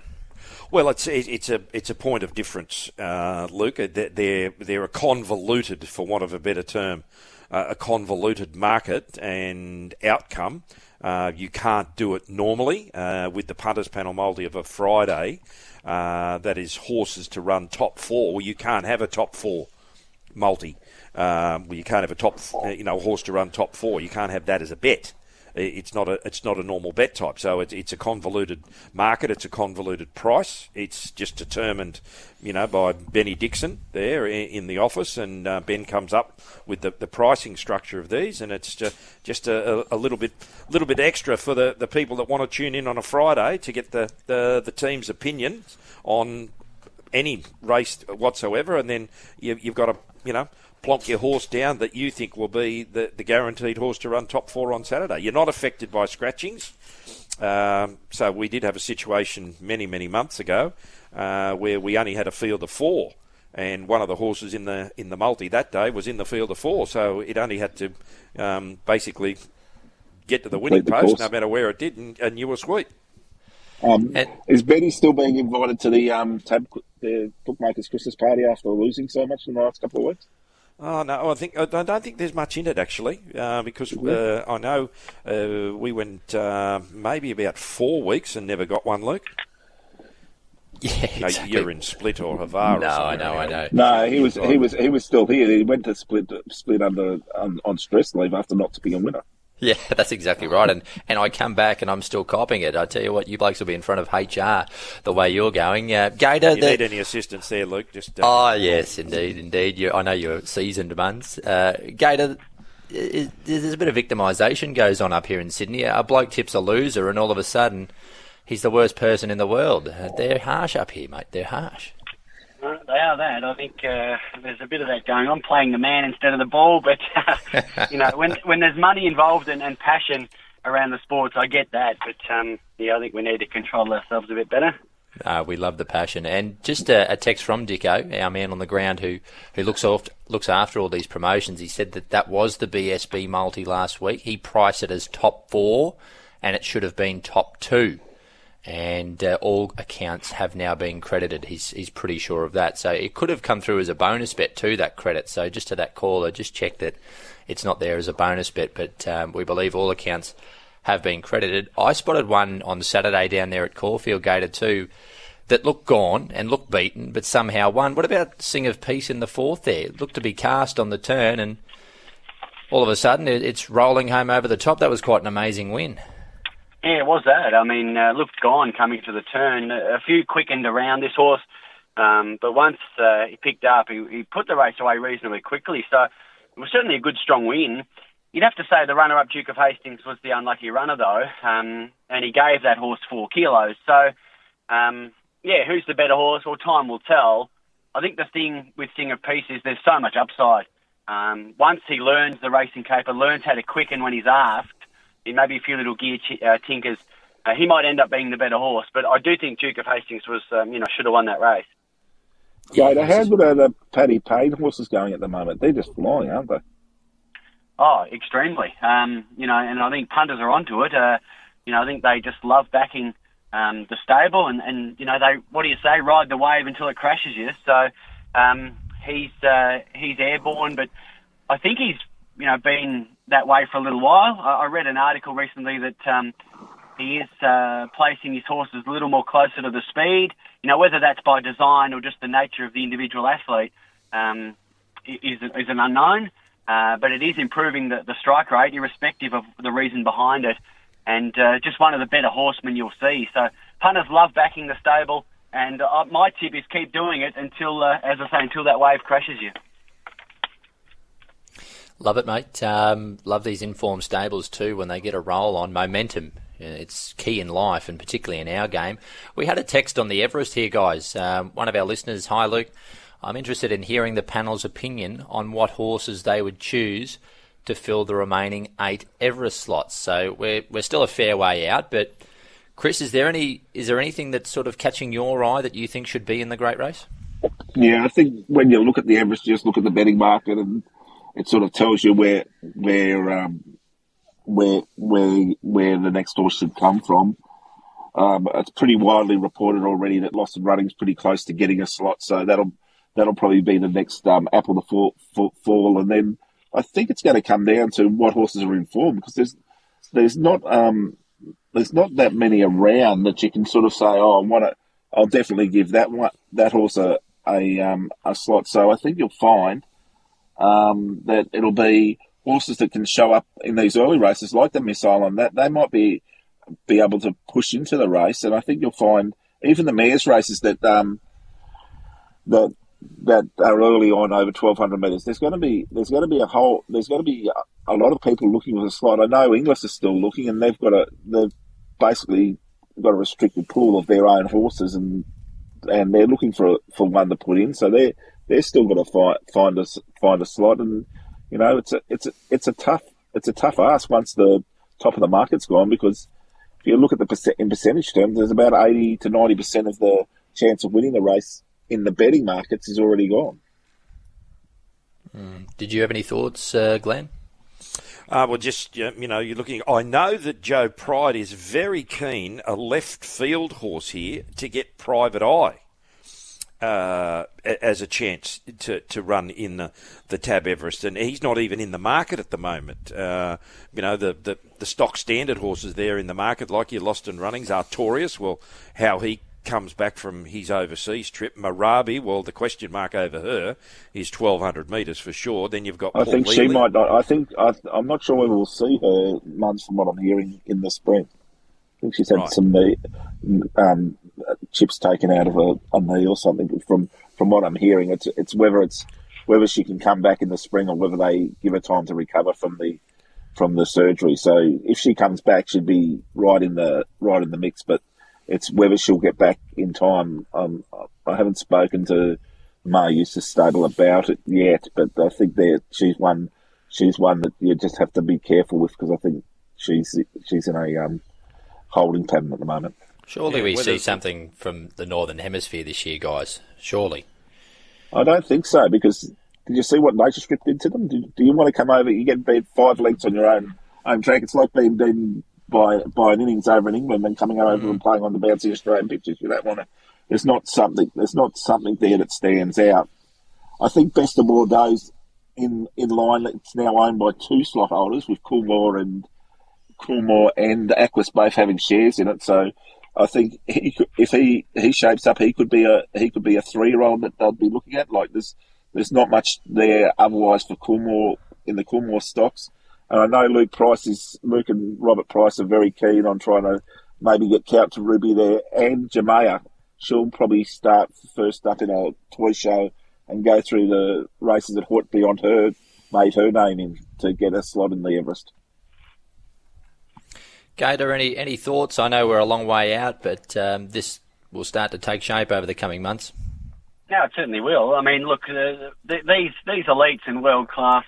Well, it's it's a it's a point of difference, uh, Luke. They're they're a convoluted, for want of a better term, uh, a convoluted market and outcome. Uh, you can't do it normally uh, with the punters panel multi of a Friday. Uh, that is horses to run top four. You can't have a top four multi. Um, well, you can't have a top, you know, horse to run top four. You can't have that as a bet. It's not a it's not a normal bet type. So it's it's a convoluted market. It's a convoluted price. It's just determined, you know, by Benny Dixon there in the office, and uh, Ben comes up with the, the pricing structure of these, and it's just just a, a, little bit little bit extra for the, the people that want to tune in on a Friday to get the the, the team's opinions on any race whatsoever, and then you, you've got to you know plonk your horse down that you think will be the, the guaranteed horse to run top four on Saturday. You're not affected by scratchings. Um, so we did have a situation many, many months ago uh, where we only had a field of four, and one of the horses in the in the multi that day was in the field of four. So it only had to um, basically get to the winning the post, course. no matter where it did, and, and you were sweet. Um, and, is Betty still being invited to the um, tab, the bookmakers Christmas party after losing so much in the last couple of weeks? Oh no, I think I don't think there's much in it actually, uh, because uh, I know uh, we went uh, maybe about four weeks and never got one, Luke. Yeah, exactly. No, you're in Split or Hvar. No, I know, I know. No, he was he was he was still here. He went to Split Split under on, on stress leave after not to be a winner. Yeah, that's exactly right. And and I come back and I'm still copying it. I tell you what, you blokes will be in front of HR the way you're going. Uh, Gator, you the, need any assistance there, Luke? Just uh, oh yes, indeed, indeed. You, I know you're seasoned ones. Uh, Gator, there's a bit of victimisation goes on up here in Sydney. A bloke tips a loser, and all of a sudden, he's the worst person in the world. They're harsh up here, mate. They're harsh. They are that. I think uh, there's a bit of that going on, I'm playing the man instead of the ball. But uh, you know, when when there's money involved and, and passion around the sports, I get that. But um, yeah, I think we need to control ourselves a bit better. Uh, we love the passion, and just a, a, text from Dicko, our man on the ground, who who looks after looks after all these promotions. He said that that was the BSB multi last week. He priced it as top four, and it should have been top two and uh, all accounts have now been credited. He's he's pretty sure of that. So it could have come through as a bonus bet to that credit. So just to that caller, just check that it's not there as a bonus bet, but um, we believe all accounts have been credited. I spotted one on Saturday down there at Caulfield Gator too that looked gone and looked beaten, but somehow won. What about Sing of Peace in the fourth there? It looked to be cast on the turn and all of a sudden it's rolling home over the top. That was quite an amazing win. Yeah, it was that. I mean, uh, looked gone coming to the turn. A few quickened around this horse, um, but once uh, he picked up, he, he put the race away reasonably quickly. So it was certainly a good, strong win. You'd have to say the runner-up Duke of Hastings was the unlucky runner, though, um, and he gave that horse four kilos. So, um, yeah, who's the better horse? Well, time will tell. I think the thing with Sing of Peace is there's so much upside. Um, once he learns the racing caper, learns how to quicken when he's asked, in maybe a few little gear ch- uh, tinkers, uh, he might end up being the better horse. But I do think Duke of Hastings was, um, you know, should have won that race. Yeah, how good are the Paddy Payne horses going at the moment? They're just flying, aren't they? Oh, extremely. Um, you know, and I think punters are onto it. Uh, you know, I think they just love backing um, the stable, and, and you know, they what do you say? Ride the wave until it crashes you. So um, he's uh, he's airborne, but I think he's you know been that way for a little while. I, I read an article recently that um, he is uh, placing his horses a little more closer to the speed. You know, whether that's by design or just the nature of the individual athlete um, is, is an unknown. Uh, but it is improving the, the strike rate, irrespective of the reason behind it. And uh, just one of the better horsemen you'll see. So punters love backing the stable, and uh, my tip is keep doing it until, uh, as I say, until that wave crashes you. Love it, mate. Um, love these informed stables too when they get a roll on momentum. It's key in life and particularly in our game. We had a text on the Everest here, guys. Um, one of our listeners, hi Luke. I'm interested in hearing the panel's opinion on what horses they would choose to fill the remaining eight Everest slots. So we're we're still a fair way out, but Chris, is there any is there anything that's sort of catching your eye that you think should be in the Great Race? Yeah, I think when you look at the Everest, just look at the betting market and it sort of tells you where where um, where where where the next horse should come from. Um, it's pretty widely reported already that Lost and Running's pretty close to getting a slot, so that'll that'll probably be the next um, apple to fall, fall, fall, and then I think it's going to come down to what horses are in form because there's there's not um, there's not that many around that you can sort of say, oh, I want to, I'll definitely give that one that horse a a, um, a slot. So I think you'll find um, that it'll be horses that can show up in these early races, like the Miss Island, that they might be be able to push into the race. And I think you'll find even the mares races that um, that that are early on over 1200 metres. There's going to be there's going to be a whole there's going to be a, lot of people looking for the slot. I know Inglis is still looking, and they've got a they've basically got a restricted pool of their own horses, and and they're looking for for one to put in. So they they're still going to find find a find a slot, and you know it's a it's a, it's a tough it's a tough ask once the top of the market's gone because if you look at the percent, in percentage terms, there's about 80 to 90 percent of the chance of winning the race in the betting markets is already gone. Mm. Did you have any thoughts, uh, Glenn? Uh, well, just you know, you're looking. I know that Joe Pride is very keen, a left field horse here, to get Private Eye uh, as a chance to, to run in the, the Tab Everest, and he's not even in the market at the moment. Uh, you know, the, the the stock standard horses there in the market, like your Lost and Runnings, Artorius. Well, how he comes back from his overseas trip. Marabi, well, the question mark over her is 1,200 metres for sure. Then you've got. I Paul think Lealey. she might not. I think I, am not sure whether we'll see her months from what I'm hearing in the spring. I think she's had Right. some knee, um, chips taken out of a, a knee or something. From from what I'm hearing, it's it's whether it's whether she can come back in the spring or whether they give her time to recover from the from the surgery. So if she comes back, she'd be right in the right in the mix. But it's whether she'll get back in time. Um, I haven't spoken to Maher Eustace Stable about it yet, but I think that she's one. She's one that you just have to be careful with because I think she's she's in a um, holding pattern at the moment. Surely Yeah, we see something from the Northern Hemisphere this year, guys. Surely. I don't think so because did you see what Nature Strip did to them? Do, do you want to come over? You get beat five lengths on your own home track. It's like being beaten by by an innings over in England and coming over mm. and playing on the bouncy Australian pitches. You don't want to. There's not something. There's not something there that stands out. I think Best of goes in in line. It's now owned by two slot holders with Coolmore and Coolmore and Aquis both having shares in it. So I think he could, if he, he shapes up, he could be a he could be a three year old that they'd be looking at. Like there's there's not much there otherwise for Coolmore in the Coolmore stocks. And I know Luke Price is Luke and Robert Price are very keen on trying to maybe get Count to Ruby there and Jamea. She'll probably start first up in a toy show and go through the races that Hort Beyond her made her name in to get a slot in the Everest. Gator, any any thoughts? I know we're a long way out, but um, this will start to take shape over the coming months. No, it certainly will. I mean, look, uh, th- these these elites and world class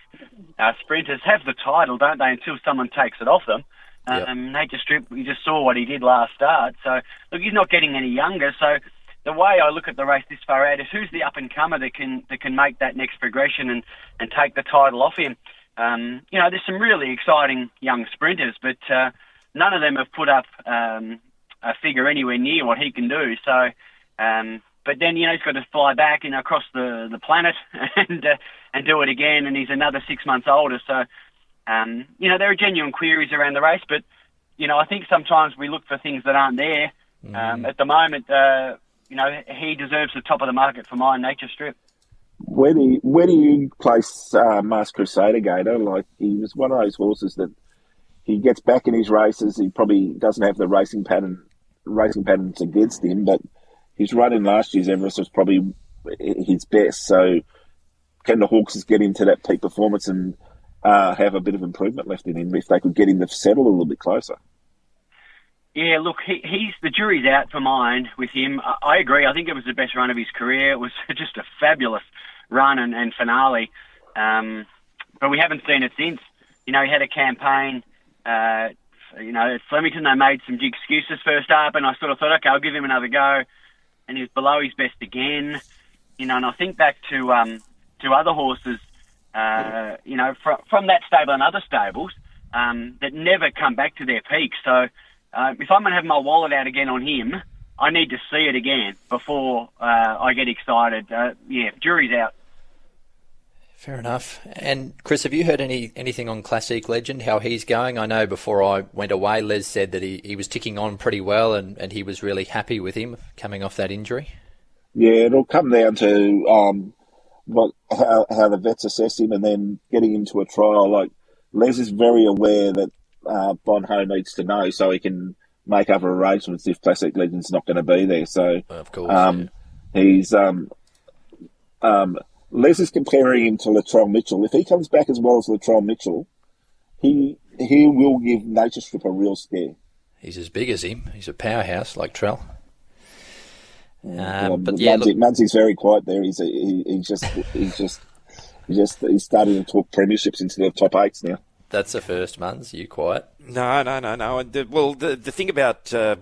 uh, sprinters have the title, don't they? Until someone takes it off them. Yep. Um, Nature Strip, you just saw what he did last start. So, look, he's not getting any younger. So, the way I look at the race this far out is who's the up and comer that can that can make that next progression and and take the title off him. Um, you know, there's some really exciting young sprinters, but uh, none of them have put up um, a figure anywhere near what he can do. So, um, but then you know he's got to fly back, you know, across the the planet and uh, and do it again, and he's another six months older. So, um, you know, there are genuine queries around the race, but you know, I think sometimes we look for things that aren't there. Um, at the moment, uh, you know, he deserves the top of the market for my nature strip. Where do you, where do you place uh, Masked Crusader Gator? Like he was one of those horses that he gets back in his races. He probably doesn't have the racing pattern racing patterns against him, but his run in last year's Everest was probably his best. So can the Hawkes get into that peak performance and uh, have a bit of improvement left in him if they could get him to settle a little bit closer? Yeah, look, he, he's the jury's out for mine with him. I, I agree. I think it was the best run of his career. It was just a fabulous run and, and finale. Um, but we haven't seen it since. You know, he had a campaign. Uh, you know, at Flemington they made some excuses first up, and I sort of thought, okay, I'll give him another go. And he was below his best again. You know, and I think back to um, to other horses. Uh, you know, from from that stable and other stables um, that never come back to their peak. So uh, if I'm going to have my wallet out again on him, I need to see it again before uh, I get excited. Uh, yeah, jury's out. Fair enough. And Chris, have you heard any anything on Classic Legend, how he's going? I know before I went away, Les said that he, he was ticking on pretty well and, and he was really happy with him coming off that injury. Yeah, it'll come down to um, what how, how the vets assess him and then getting into a trial. Like Les is very aware that uh, Bon Ho needs to know so he can make other arrangements if Classic Legend's not going to be there. So of course, um, yeah. he's um, um, Les is comparing him to Latrell Mitchell. If he comes back as well as Latrell Mitchell, he he will give Nature Strip a real scare. He's as big as him. He's a powerhouse like Trell. Um, but yeah, Munsie, Munsie's very quiet there. He's he, he's just he's just he's just he's starting to talk premierships into the top eights now. That's the first, Muns. You quiet? No, no, no, no. The, well, the the thing about uh,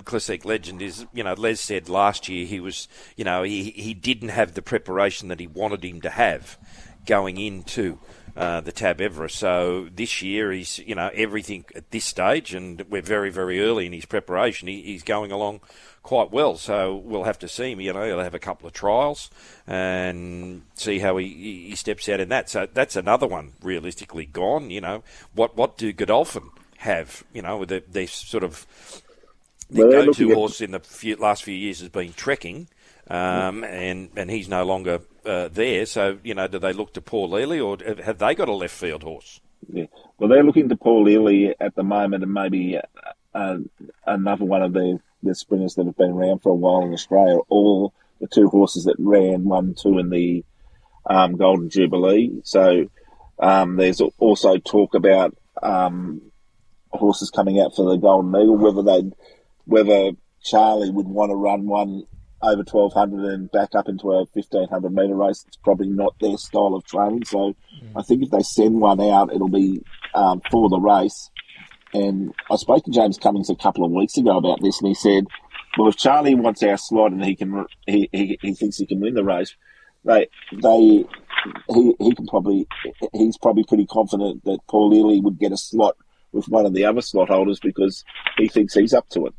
Legend is, you know, Les said last year he was, you know, he he didn't have the preparation that he wanted him to have going into uh, the Tab Everest. So this year he's, you know, everything at this stage, and we're very, very early in his preparation. He, he's going along quite well. So we'll have to see him. You know, he'll have a couple of trials and see how he, he steps out in that. So that's another one realistically gone. You know, what what do Godolphin have? You know, the, they sort of the well, go-to horse in the few, last few years has been trekking. Um, and and he's no longer uh, there. So you know, do they look to Paul Lely, or have they got a left field horse? Yeah. Well, they're looking to Paul Lely at the moment, and maybe uh, another one of the the sprinters that have been around for a while in Australia, all the two horses that ran one, two in the um, Golden Jubilee. So um, there's also talk about um, horses coming out for the Golden Eagle, whether they whether Charlie would want to run one over 1200 and back up into a 1500 metre race. It's probably not their style of training. So mm. I think if they send one out, it'll be um, for the race. And I spoke to James Cummings a couple of weeks ago about this, and he said, "Well, if Charlie wants our slot and he can, he, he, he thinks he can win the race, they they he he can probably he's probably pretty confident that Paul Lely would get a slot with one of the other slot holders because he thinks he's up to it."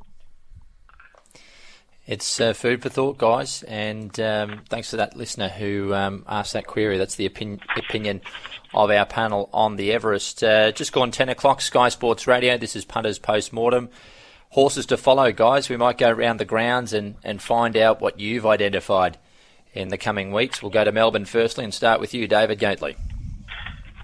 It's uh, food for thought, guys, and um, thanks to that listener who um, asked that query. That's the opin- opinion of our panel on the Everest. Uh, just gone 10 o'clock, Sky Sports Radio. This is Punters Post Mortem. Horses to follow, guys. We might go around the grounds and, and find out what you've identified in the coming weeks. We'll go to Melbourne firstly and start with you, David Gately.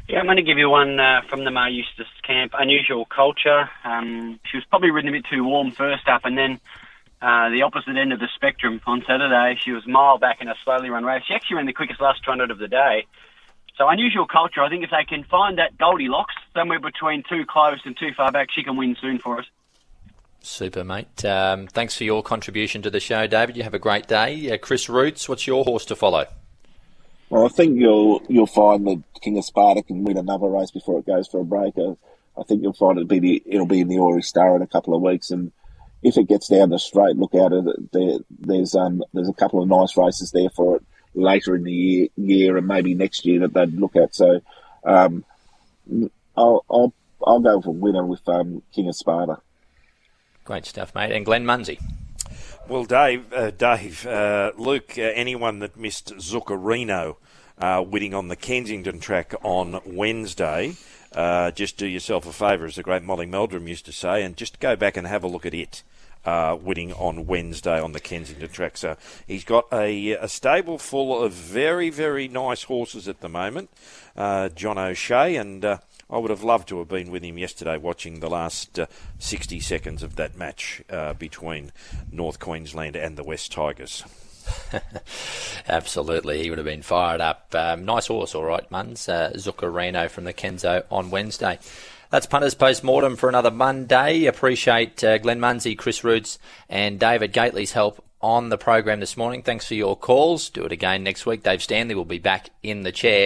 Yeah, I'm going to give you one uh, from the Maher Eustace camp. Unusual culture. Um, she was probably ridden a bit too warm first up, and then uh, the opposite end of the spectrum on Saturday. She was mile back in a slowly run race. She actually ran the quickest last 200 of the day. So unusual culture. I think if they can find that Goldilocks somewhere between too close and too far back, she can win soon for us. Super, mate. Um, thanks for your contribution to the show, David. You have a great day. Uh, Chris Roots, what's your horse to follow? Well, I think you'll you'll find that King of Sparta can win another race before it goes for a break. Uh, I think you'll find it'll be the, it'll be in the Ori Star in a couple of weeks, and if it gets down the straight, look out at it. There, there's um there's a couple of nice races there for it later in the year, year and maybe next year that they'd look at. So um, I'll, I'll, I'll go for winner with um, King of Sparta. Great stuff, mate. And Glenn Munsie. Well, Dave, uh, Dave, uh, Luke, uh, anyone that missed Zuccarino uh, winning on the Kensington track on Wednesday, uh, just do yourself a favour, as the great Molly Meldrum used to say, and just go back and have a look at it uh, winning on Wednesday on the Kensington track. So he's got a, a stable full of very, very nice horses at the moment. Uh, John O'Shea, and uh, I would have loved to have been with him yesterday watching the last uh, 60 seconds of that match uh, between North Queensland and the West Tigers. Absolutely, he would have been fired up. Um, nice horse, all right, Muns. Uh, Zuccarino from the Kenzo on Wednesday. That's Punters Post Mortem for another Monday. Appreciate uh, Glenn Munsie, Chris Roots, and David Gately's help on the program this morning. Thanks for your calls. Do it again next week. Dave Stanley will be back in the chair